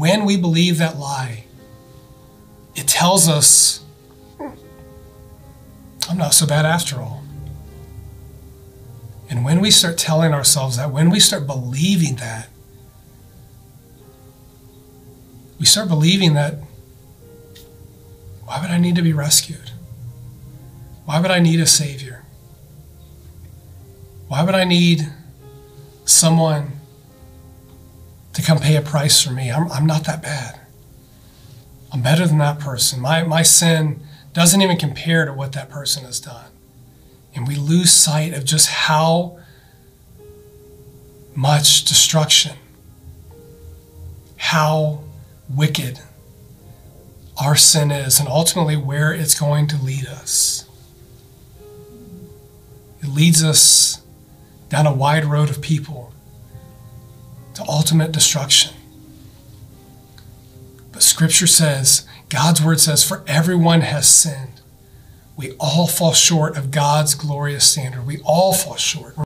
when we believe that lie, it tells us, I'm not so bad after all. And when we start telling ourselves that, when we start believing that, we start believing that why would I need to be rescued? Why would I need a Savior? Why would I need someone to come pay a price for me? I'm, I'm not that bad. I'm better than that person. My, my sin doesn't even compare to what that person has done. And we lose sight of just how much destruction, how wicked our sin is, and ultimately where it's going to lead us. It leads us down a wide road of people to ultimate destruction. But Scripture says, God's Word says, for everyone has sinned. We all fall short of God's glorious standard. We all fall short.